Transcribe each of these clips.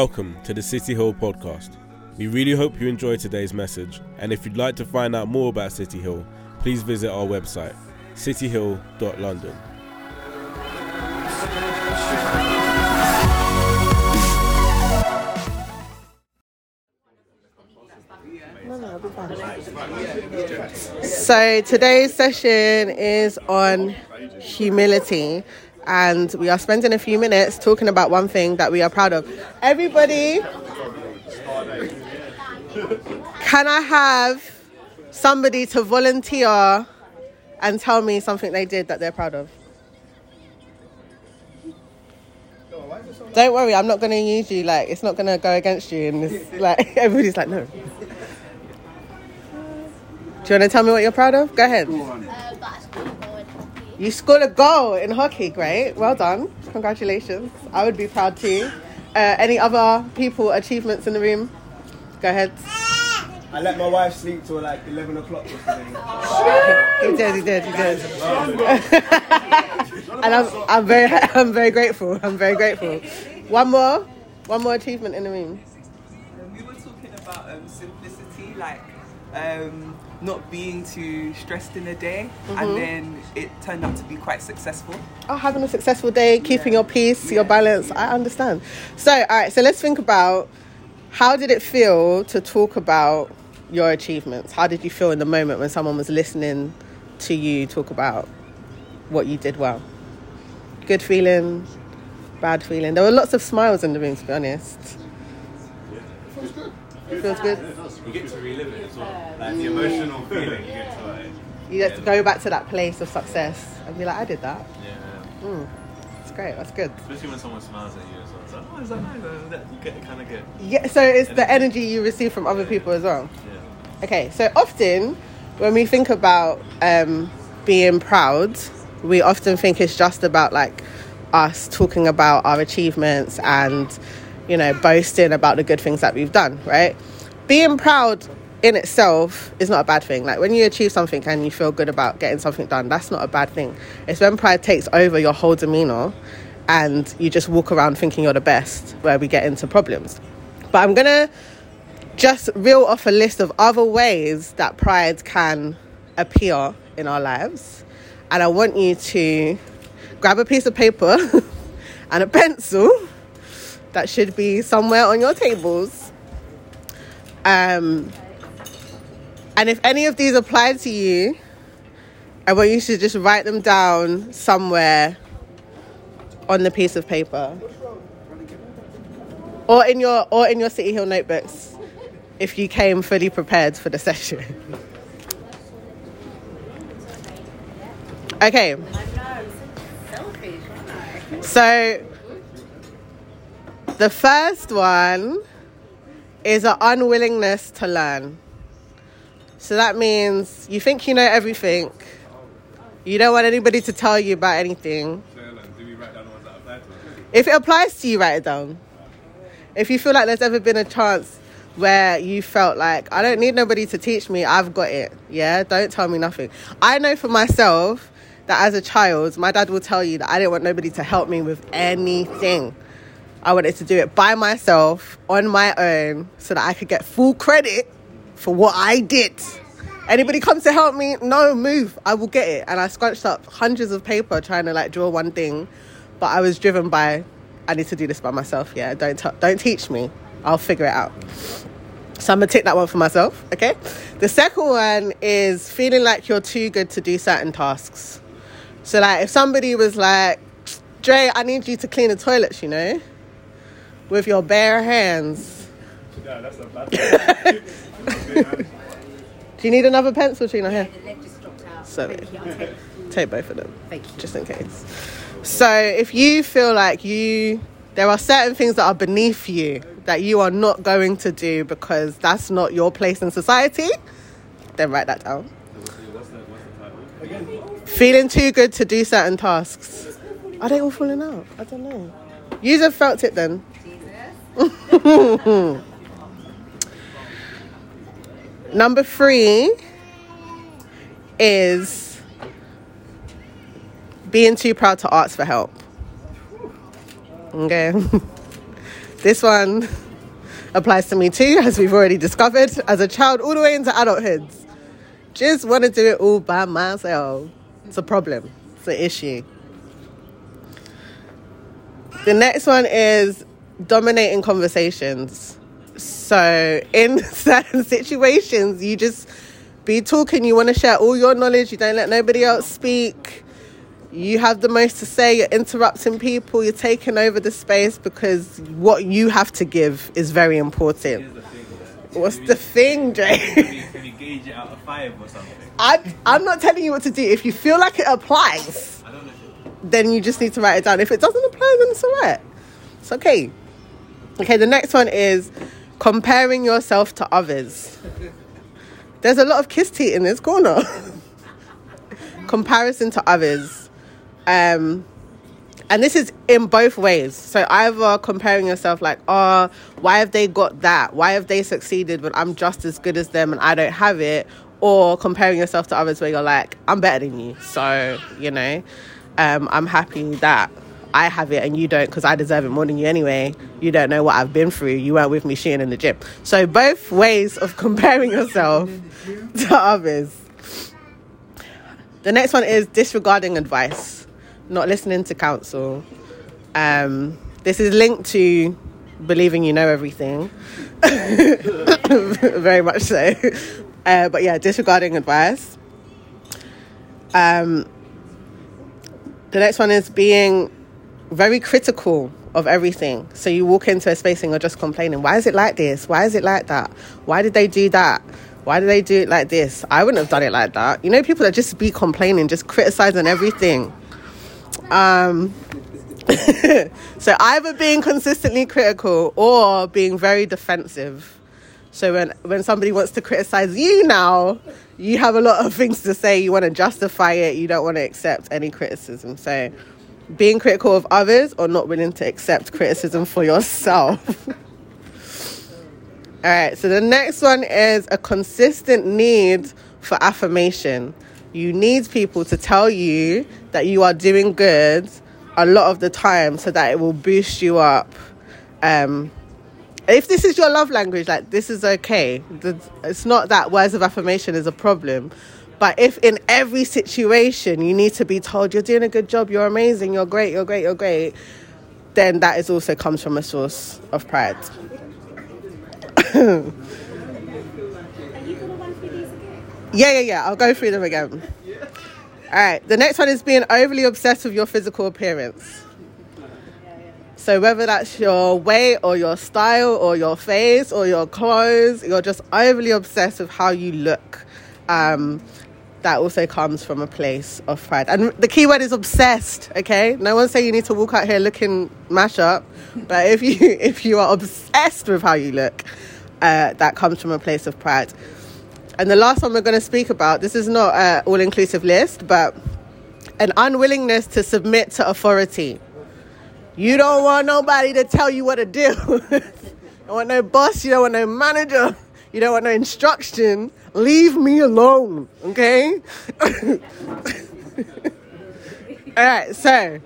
Welcome to the City Hill podcast. We really hope you enjoy today's message, and if you'd like to find out more about City Hill, please visit our website, cityhill.london. So today's session is on humility, and we are spending a few minutes talking about one thing that we are proud of. Everybody, can I have somebody to volunteer and tell me something they did that they're proud of? Don't worry, I'm not going to use you. Like it's not going to go against you, and it's like everybody's like, no. Do you want to tell me what you're proud of? Go ahead. Uh, You scored a goal in hockey. Great. Well done. Congratulations. I would be proud too. Uh, any other people achievements in the room? Go ahead. I let my wife sleep till like 11 o'clock yesterday. He did. He did. He did. and I'm, I'm very, I'm very grateful. I'm very grateful. One more, one more achievement in the room. we were talking about um, simplicity, like um, not being too stressed in a day, and mm-hmm. then it turned out to be quite successful. Oh, having a successful day, keeping your peace, your balance. I understand. So, all right. So let's think about how did it feel to talk about your achievements? How did you feel in the moment when someone was listening to you talk about what you did well? Good feeling, bad feeling. There were lots of smiles in the room, to be honest. It feels good. You get to relive it as well. Like the emotional feeling you get to like, You get to go back to that place of success and be like, I did that. yeah. It's great. That's good. Especially when someone smiles at you as well. It's like, oh, is that nice? That you get kind of get. Yeah. So it's the energy you receive from other people as well. Yeah. Okay, so often when we think about um, being proud, we often think it's just about like us talking about our achievements and you know boasting about the good things that we've done, right? Being proud in itself is not a bad thing. Like when you achieve something and you feel good about getting something done, that's not a bad thing. It's when pride takes over your whole demeanor and you just walk around thinking you're the best where we get into problems. But I'm gonna just reel off a list of other ways that pride can appear in our lives. And I want you to grab a piece of paper and a pencil that should be somewhere on your tables. Um, and if any of these apply to you, I want you to just write them down somewhere on the piece of paper. Or in your or in your City Hill notebooks if you came fully prepared for the session. Okay. So the first one is an unwillingness to learn. So that means you think you know everything. You don't want anybody to tell you about anything. If it applies to you, write it down. If you feel like there's ever been a chance where you felt like, I don't need nobody to teach me, I've got it. Yeah, don't tell me nothing. I know for myself that as a child, my dad will tell you that I didn't want nobody to help me with anything. I wanted to do it by myself on my own so that I could get full credit for what I did. Anybody comes to help me? No, move. I will get it. And I scrunched up hundreds of paper trying to like draw one thing, but I was driven by I need to do this by myself. Yeah, don't t- don't teach me. I'll figure it out. So I'm gonna take that one for myself. Okay. The second one is feeling like you're too good to do certain tasks. So like if somebody was like, Dre, I need you to clean the toilets, you know, with your bare hands. Yeah, that's a bad Do you need another pencil, Trina? Here. The just dropped out. So Thank you. Take it. take both of them. Thank you. just in case. So if you feel like you there are certain things that are beneath you that you are not going to do because that's not your place in society, then write that down. Feeling too good to do certain tasks. Are they all falling out? I don't know. You have felt it then. Number three is being too proud to ask for help. Okay. This one applies to me too, as we've already discovered, as a child all the way into adulthood. Just want to do it all by myself. It's a problem, it's an issue. The next one is dominating conversations. So, in certain situations, you just be talking, you want to share all your knowledge, you don't let nobody else speak. You have the most to say, you're interrupting people, you're taking over the space because what you have to give is very important. The thing. What's we- the thing, Jay? Can we, can we gauge it out of five or something? I, I'm not telling you what to do. If you feel like it applies, I don't know. if then you just need to write it down. If it doesn't apply, then it's all right. It's okay. Okay, the next one is comparing yourself to others. There's a lot of kiss teeth in this corner. Comparison to others. Um, and this is in both ways. So either comparing yourself like, oh, why have they got that? Why have they succeeded when I'm just as good as them and I don't have it? Or comparing yourself to others where you're like, I'm better than you. So, you know, um, I'm happy that I have it and you don't because I deserve it more than you anyway. You don't know what I've been through. You weren't with me shooting in the gym. So both ways of comparing yourself to others. The next one is disregarding advice, not listening to counsel. Um, this is linked to believing you know everything, very much so. Uh, but yeah, disregarding advice. Um, the next one is being very critical of everything. So you walk into a space and you're just complaining. Why is it like this? Why is it like that? Why did they do that? Why did they do it like this? I wouldn't have done it like that. You know, people that just be complaining, just criticizing everything. Um, so either being consistently critical or being very defensive. So when when somebody wants to criticize you now, you have a lot of things to say. You want to justify it. You don't want to accept any criticism. So being critical of others or not willing to accept criticism for yourself. All right, so the next one is a consistent need for affirmation. You need people to tell you that you are doing good a lot of the time so that it will boost you up. Um, if this is your love language, like this is okay. It's not that words of affirmation is a problem. But if in every situation you need to be told you're doing a good job, you're amazing, you're great, you're great, you're great, then that is also comes from a source of pride. Yeah, yeah, yeah. I'll go through them again. All right. The next one is being overly obsessed with your physical appearance. So whether that's your weight or your style or your face or your clothes, you're just overly obsessed with how you look. Um, that also comes from a place of pride. And the key word is obsessed, okay? No one say you need to walk out here looking mash up, but if you if you are obsessed with how you look, uh, that comes from a place of pride. And the last one we're going to speak about, this is not an all inclusive list, but an unwillingness to submit to authority. You don't want nobody to tell you what to do. you don't want no boss, you don't want no manager, you don't want no instruction. Leave me alone, okay? All right, so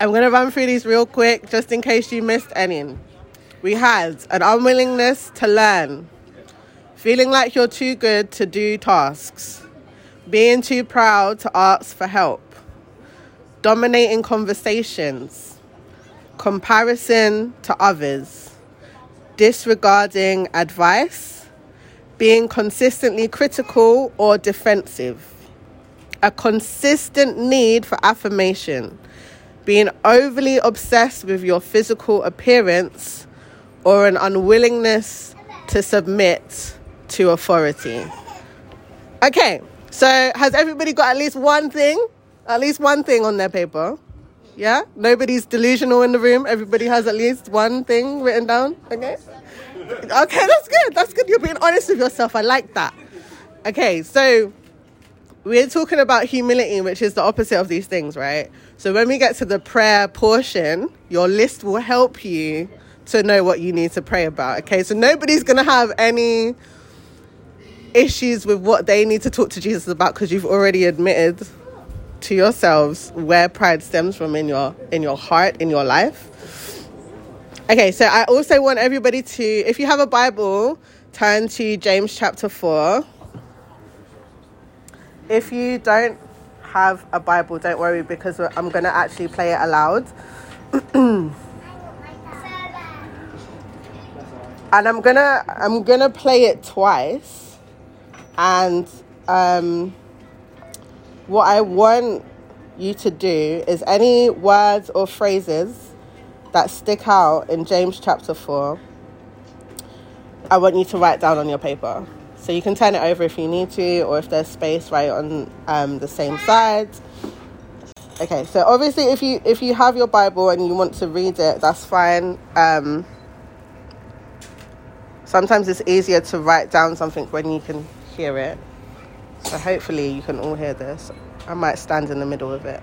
I'm going to run through these real quick just in case you missed any. We had an unwillingness to learn, feeling like you're too good to do tasks, being too proud to ask for help, dominating conversations, comparison to others, disregarding advice, being consistently critical or defensive, a consistent need for affirmation, being overly obsessed with your physical appearance, or an unwillingness to submit to authority. Okay, so has everybody got at least one thing? At least one thing on their paper? Yeah? Nobody's delusional in the room. Everybody has at least one thing written down. Okay? Okay, that's good. That's good. You're being honest with yourself. I like that. Okay, so we're talking about humility, which is the opposite of these things, right? So when we get to the prayer portion, your list will help you to know what you need to pray about. Okay, so nobody's going to have any issues with what they need to talk to Jesus about because you've already admitted to yourselves where pride stems from in your in your heart in your life Okay, so I also want everybody to, if you have a Bible, turn to James chapter 4. If you don't have a Bible, don't worry because I'm going to actually play it aloud. and I'm going to I'm to play it twice. And um what I want you to do is any words or phrases that stick out in James chapter 4, I want you to write down on your paper. So you can turn it over if you need to, or if there's space, right on um, the same side. Okay, so obviously, if you if you have your Bible and you want to read it, that's fine. Um, sometimes it's easier to write down something when you can hear it. So hopefully, you can all hear this. I might stand in the middle of it.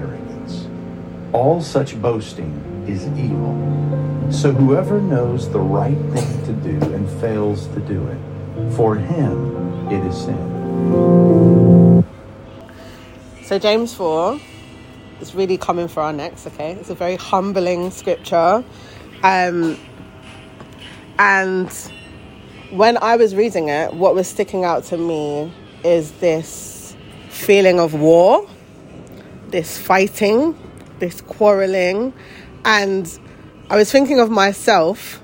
All such boasting is evil. So whoever knows the right thing to do and fails to do it, for him it is sin. So James 4 is really coming for our necks, okay? It's a very humbling scripture. Um, and when I was reading it, what was sticking out to me is this feeling of war, this fighting, this quarreling. And I was thinking of myself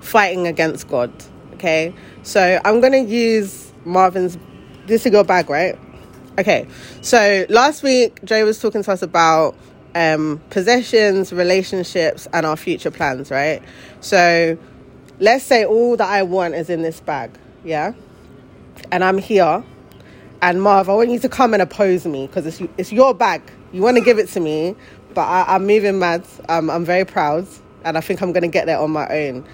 fighting against God, okay? So I'm going to use Marvin's, this is your bag, right? Okay, so last week, Jay was talking to us about um, possessions, relationships, and our future plans, right? So let's say all that I want is in this bag, yeah? And I'm here, and Marv, I want you to come and oppose me because it's, it's your bag. You want to give it to me, but I, I'm moving mad. Um, I'm very proud, and I think I'm going to get there on my own.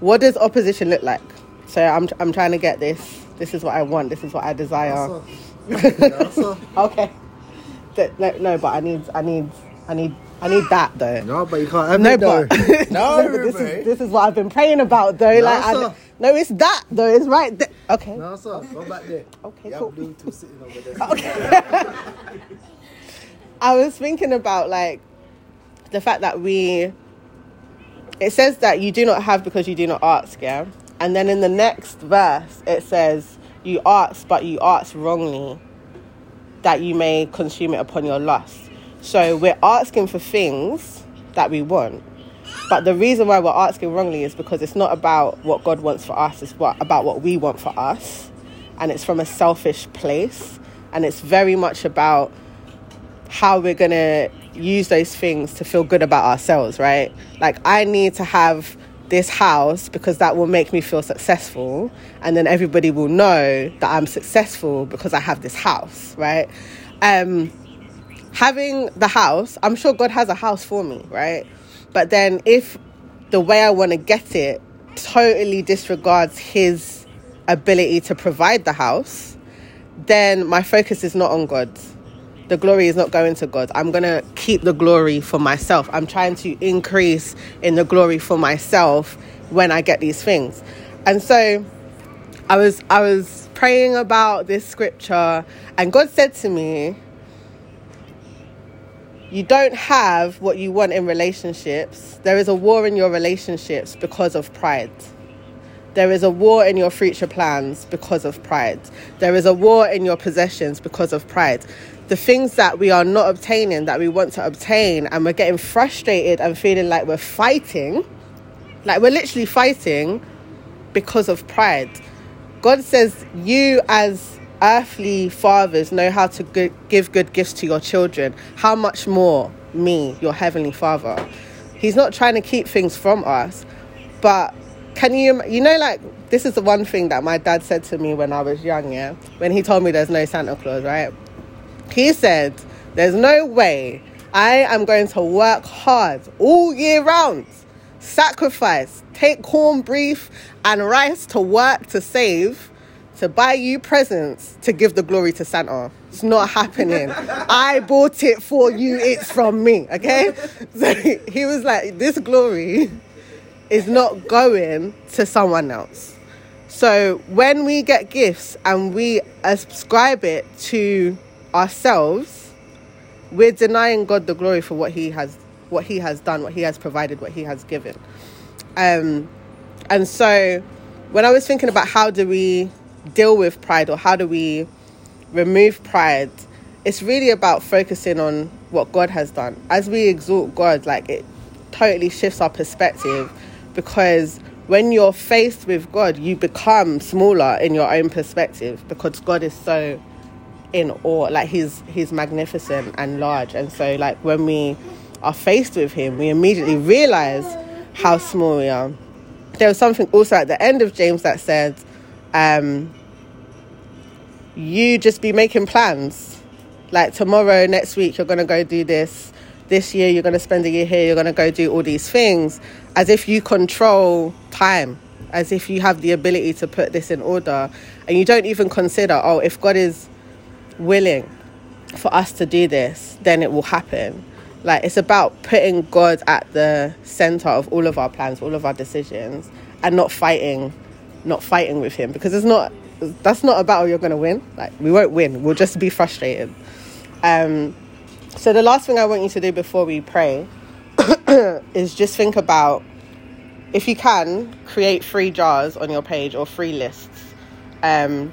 What does opposition look like? So I'm, I'm trying to get this. This is what I want. This is what I desire. okay. No, no, but I need, I need, I need, I need that though. No, but you can't have No, but no, but this is this is what I've been praying about though. like, I, no, it's that though. It's right there. Okay, No, sir. Go back there. okay, You cool. have Bluetooth sitting over there. I was thinking about like the fact that we it says that you do not have because you do not ask, yeah? And then in the next verse, it says, You ask, but you ask wrongly, that you may consume it upon your lust. So we're asking for things that we want. But the reason why we're asking wrongly is because it's not about what God wants for us, it's what, about what we want for us. And it's from a selfish place. And it's very much about how we're going to use those things to feel good about ourselves, right? Like, I need to have this house because that will make me feel successful. And then everybody will know that I'm successful because I have this house, right? Um, having the house, I'm sure God has a house for me, right? But then if the way I want to get it totally disregards his ability to provide the house, then my focus is not on God. The glory is not going to God. I'm going to keep the glory for myself. I'm trying to increase in the glory for myself when I get these things. And so I was I was praying about this scripture and God said to me, you don't have what you want in relationships. There is a war in your relationships because of pride. There is a war in your future plans because of pride. There is a war in your possessions because of pride. The things that we are not obtaining that we want to obtain, and we're getting frustrated and feeling like we're fighting, like we're literally fighting because of pride. God says, You as earthly fathers know how to give good gifts to your children, how much more me, your heavenly father? He's not trying to keep things from us, but can you, you know, like, this is the one thing that my dad said to me when I was young, yeah? When he told me there's no Santa Claus, right? He said, There's no way I am going to work hard all year round, sacrifice, take corn beef and rice to work to save to buy you presents to give the glory to Santa. It's not happening. I bought it for you. It's from me. Okay. So he was like, this glory is not going to someone else. So when we get gifts and we ascribe it to ourselves, we're denying God the glory for what He has, what He has done, what He has provided, what He has given. Um, and so when I was thinking about how do we deal with pride or how do we remove pride, it's really about focusing on what God has done. As we exalt God, like it totally shifts our perspective because when you're faced with God, you become smaller in your own perspective because God is so in awe. Like he's he's magnificent and large. And so like when we are faced with him, we immediately realize how small we are. There was something also at the end of James that said, um, you just be making plans. Like tomorrow, next week, you're to go do this. This year, you're going to spend a year here. You're going to go do all these things as if you control time, as if you have the ability to put this in order. And you don't even consider, oh, if God is willing for us to do this, then it will happen. Like it's about putting God at the center of all of our plans, all of our decisions, and not fighting, not fighting with Him because it's not that's not a battle you're going to win. Like, we won't win. We'll just be frustrated. Um, so, the last thing I want you to do before we pray is just think about if you can, create free jars on your page or free lists. Um,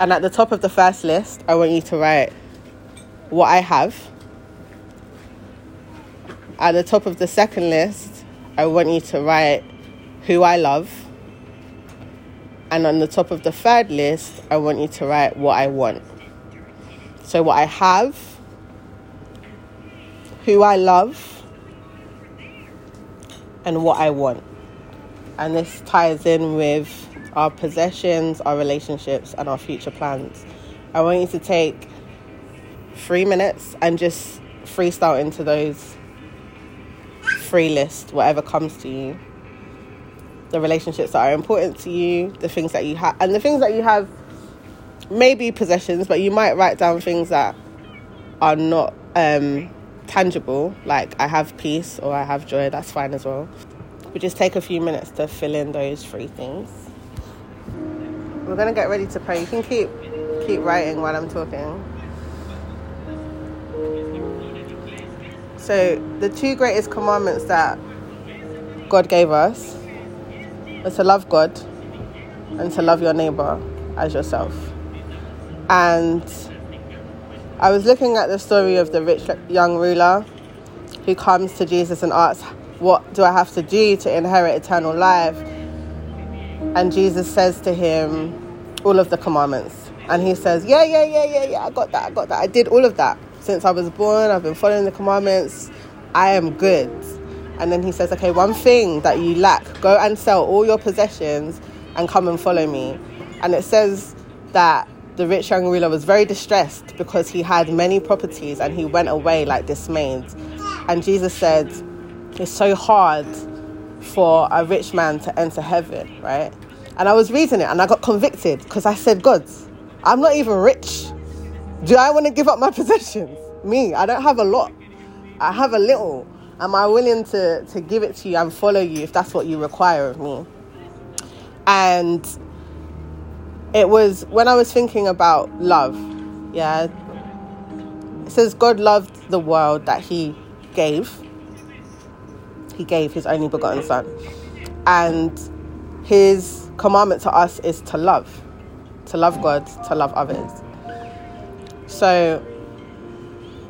and at the top of the first list, I want you to write what I have. At the top of the second list, I want you to write who I love. And on the top of the third list, I want you to write what I want. So, what I have, who I love, and what I want. And this ties in with our possessions, our relationships, and our future plans. I want you to take three minutes and just freestyle into those free list, whatever comes to you the relationships that are important to you, the things that you have, and the things that you have maybe possessions, but you might write down things that are not um, tangible, like I have peace or I have joy, that's fine as well. We just take a few minutes to fill in those three things. We're gonna get ready to pray. You can keep keep writing while I'm talking. So the two greatest commandments that God gave us was to love God and to love your neighbor as yourself. And I was looking at the story of the rich young ruler who comes to Jesus and asks, What do I have to do to inherit eternal life? And Jesus says to him, All of the commandments. And he says, Yeah, yeah, yeah, yeah, yeah, I got that, I got that. I did all of that. Since I was born, I've been following the commandments. I am good. And then he says, Okay, one thing that you lack, go and sell all your possessions and come and follow me. And it says that the rich young ruler was very distressed because he had many properties and he went away like dismayed. And Jesus said, It's so hard for a rich man to enter heaven, right? And I was reading it and I got convicted because I said, God, I'm not even rich. Do I want to give up my possessions? Me, I don't have a lot. I have a little. Am I willing to, to give it to you and follow you if that's what you require of me? And it was when I was thinking about love, yeah. It says God loved the world that He gave. He gave His only begotten Son. And His commandment to us is to love, to love God, to love others. So,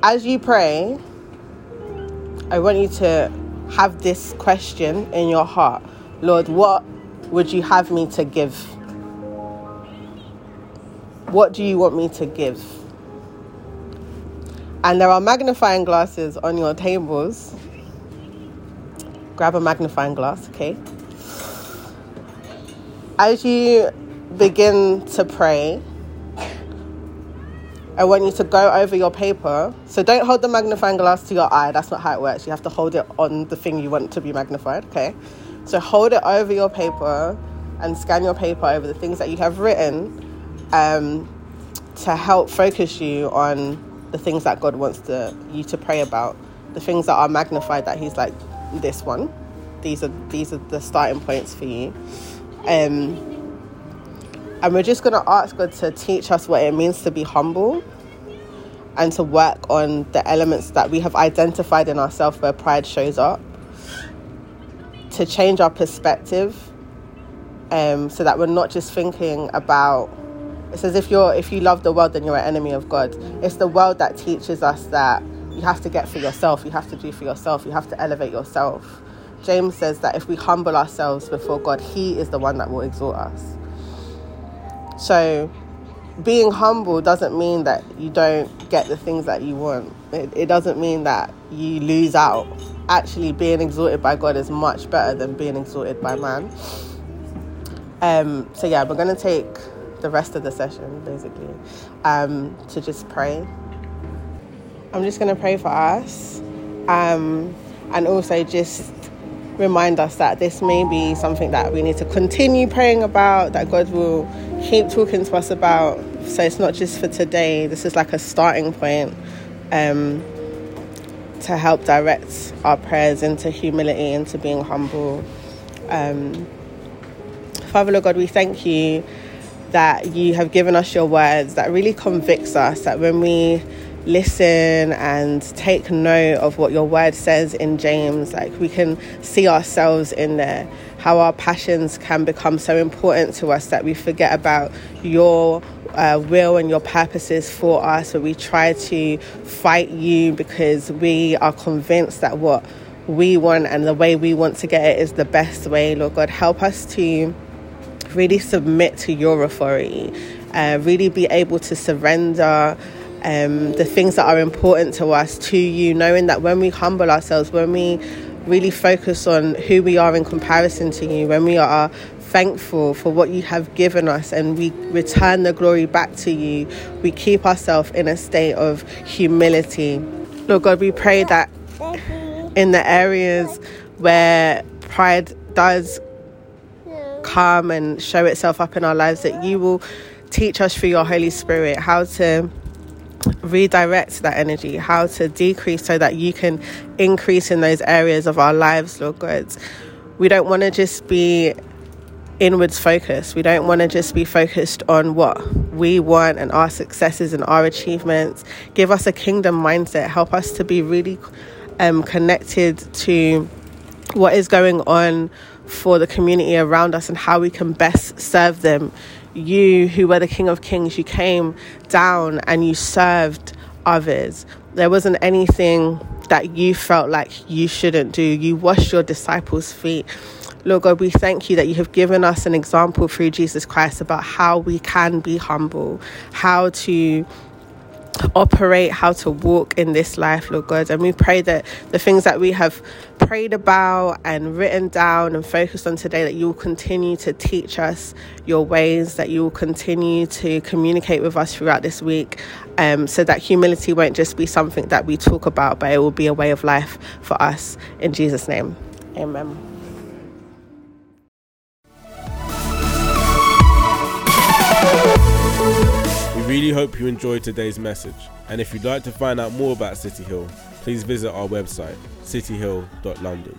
as you pray, I want you to have this question in your heart Lord, what would you have me to give? What do you want me to give? And there are magnifying glasses on your tables. Grab a magnifying glass, okay? As you begin to pray, I want you to go over your paper. So don't hold the magnifying glass to your eye. That's not how it works. You have to hold it on the thing you want to be magnified, okay? So hold it over your paper and scan your paper over the things that you have written um, to help focus you on the things that God wants to, you to pray about, the things that are magnified. That He's like this one. These are these are the starting points for you. Um, and we're just going to ask God to teach us what it means to be humble and to work on the elements that we have identified in ourselves where pride shows up, to change our perspective um, so that we're not just thinking about it's says if you're if you love the world then you're an enemy of god. It's the world that teaches us that you have to get for yourself you have to do for yourself you have to elevate yourself. James says that if we humble ourselves before god he is the one that will exalt us. So being humble doesn't mean that you don't get the things that you want. It, it doesn't mean that you lose out. Actually being exalted by god is much better than being exalted by man. Um, so yeah we're going to take the rest of the session basically um, to just pray. I'm just going to pray for us um, and also just remind us that this may be something that we need to continue praying about that god will keep talking to us about. So it's not just for today this is like a starting point um, to help direct our prayers into humility into being humble. Um, father lord god we thank you that you have given us your words that really convicts us that when we listen and take note of what your word says in James like we can see ourselves in there how our passions can become so important to us that we forget about your uh, will and your purposes for us but we try to fight you because we are convinced that what we want and the way we want to get it is the best way. Lord god help us to really submit to your authority, uh, really be able to surrender um, the things that are important to us to you, knowing that when we humble ourselves, when we really focus on who we are in comparison to you, when we are thankful for what you have given us and we return the glory back to you, we keep ourselves in a state of humility. Lord God, we pray that in the areas where pride does come and show itself up in our lives, that you will teach us through your Holy Spirit how to redirect that energy, how to decrease so that you can increase in those areas of our lives, Lord God. We don't want to just be inwards focused. We don't want to just be focused on what we want and our successes and our achievements. Give us a kingdom mindset. Help us to be really um, connected to what is going on for the community around us and how we can best serve them. You, who were the King of Kings, you came down and you served others. There wasn't anything that you felt like you shouldn't do. You washed your disciples' feet. Lord God, we thank you that you have given us an example through Jesus Christ about how we can be humble, how to operate, how to walk in this life, Lord God. And we pray that the things that we have prayed about and written down and focused on today, that you will continue to teach us your ways, that you will continue to communicate with us throughout this week, um, so that humility won't just be something that we talk about, but it will be a way of life for us. In Jesus' name, amen. really hope you enjoyed today's message, and if you'd like to find out more about City Hill, please visit our website, cityhill.london.